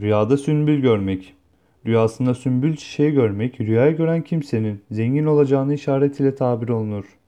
Rüyada sümbül görmek. Rüyasında sümbül çiçeği görmek, rüyayı gören kimsenin zengin olacağını işaret ile tabir olunur.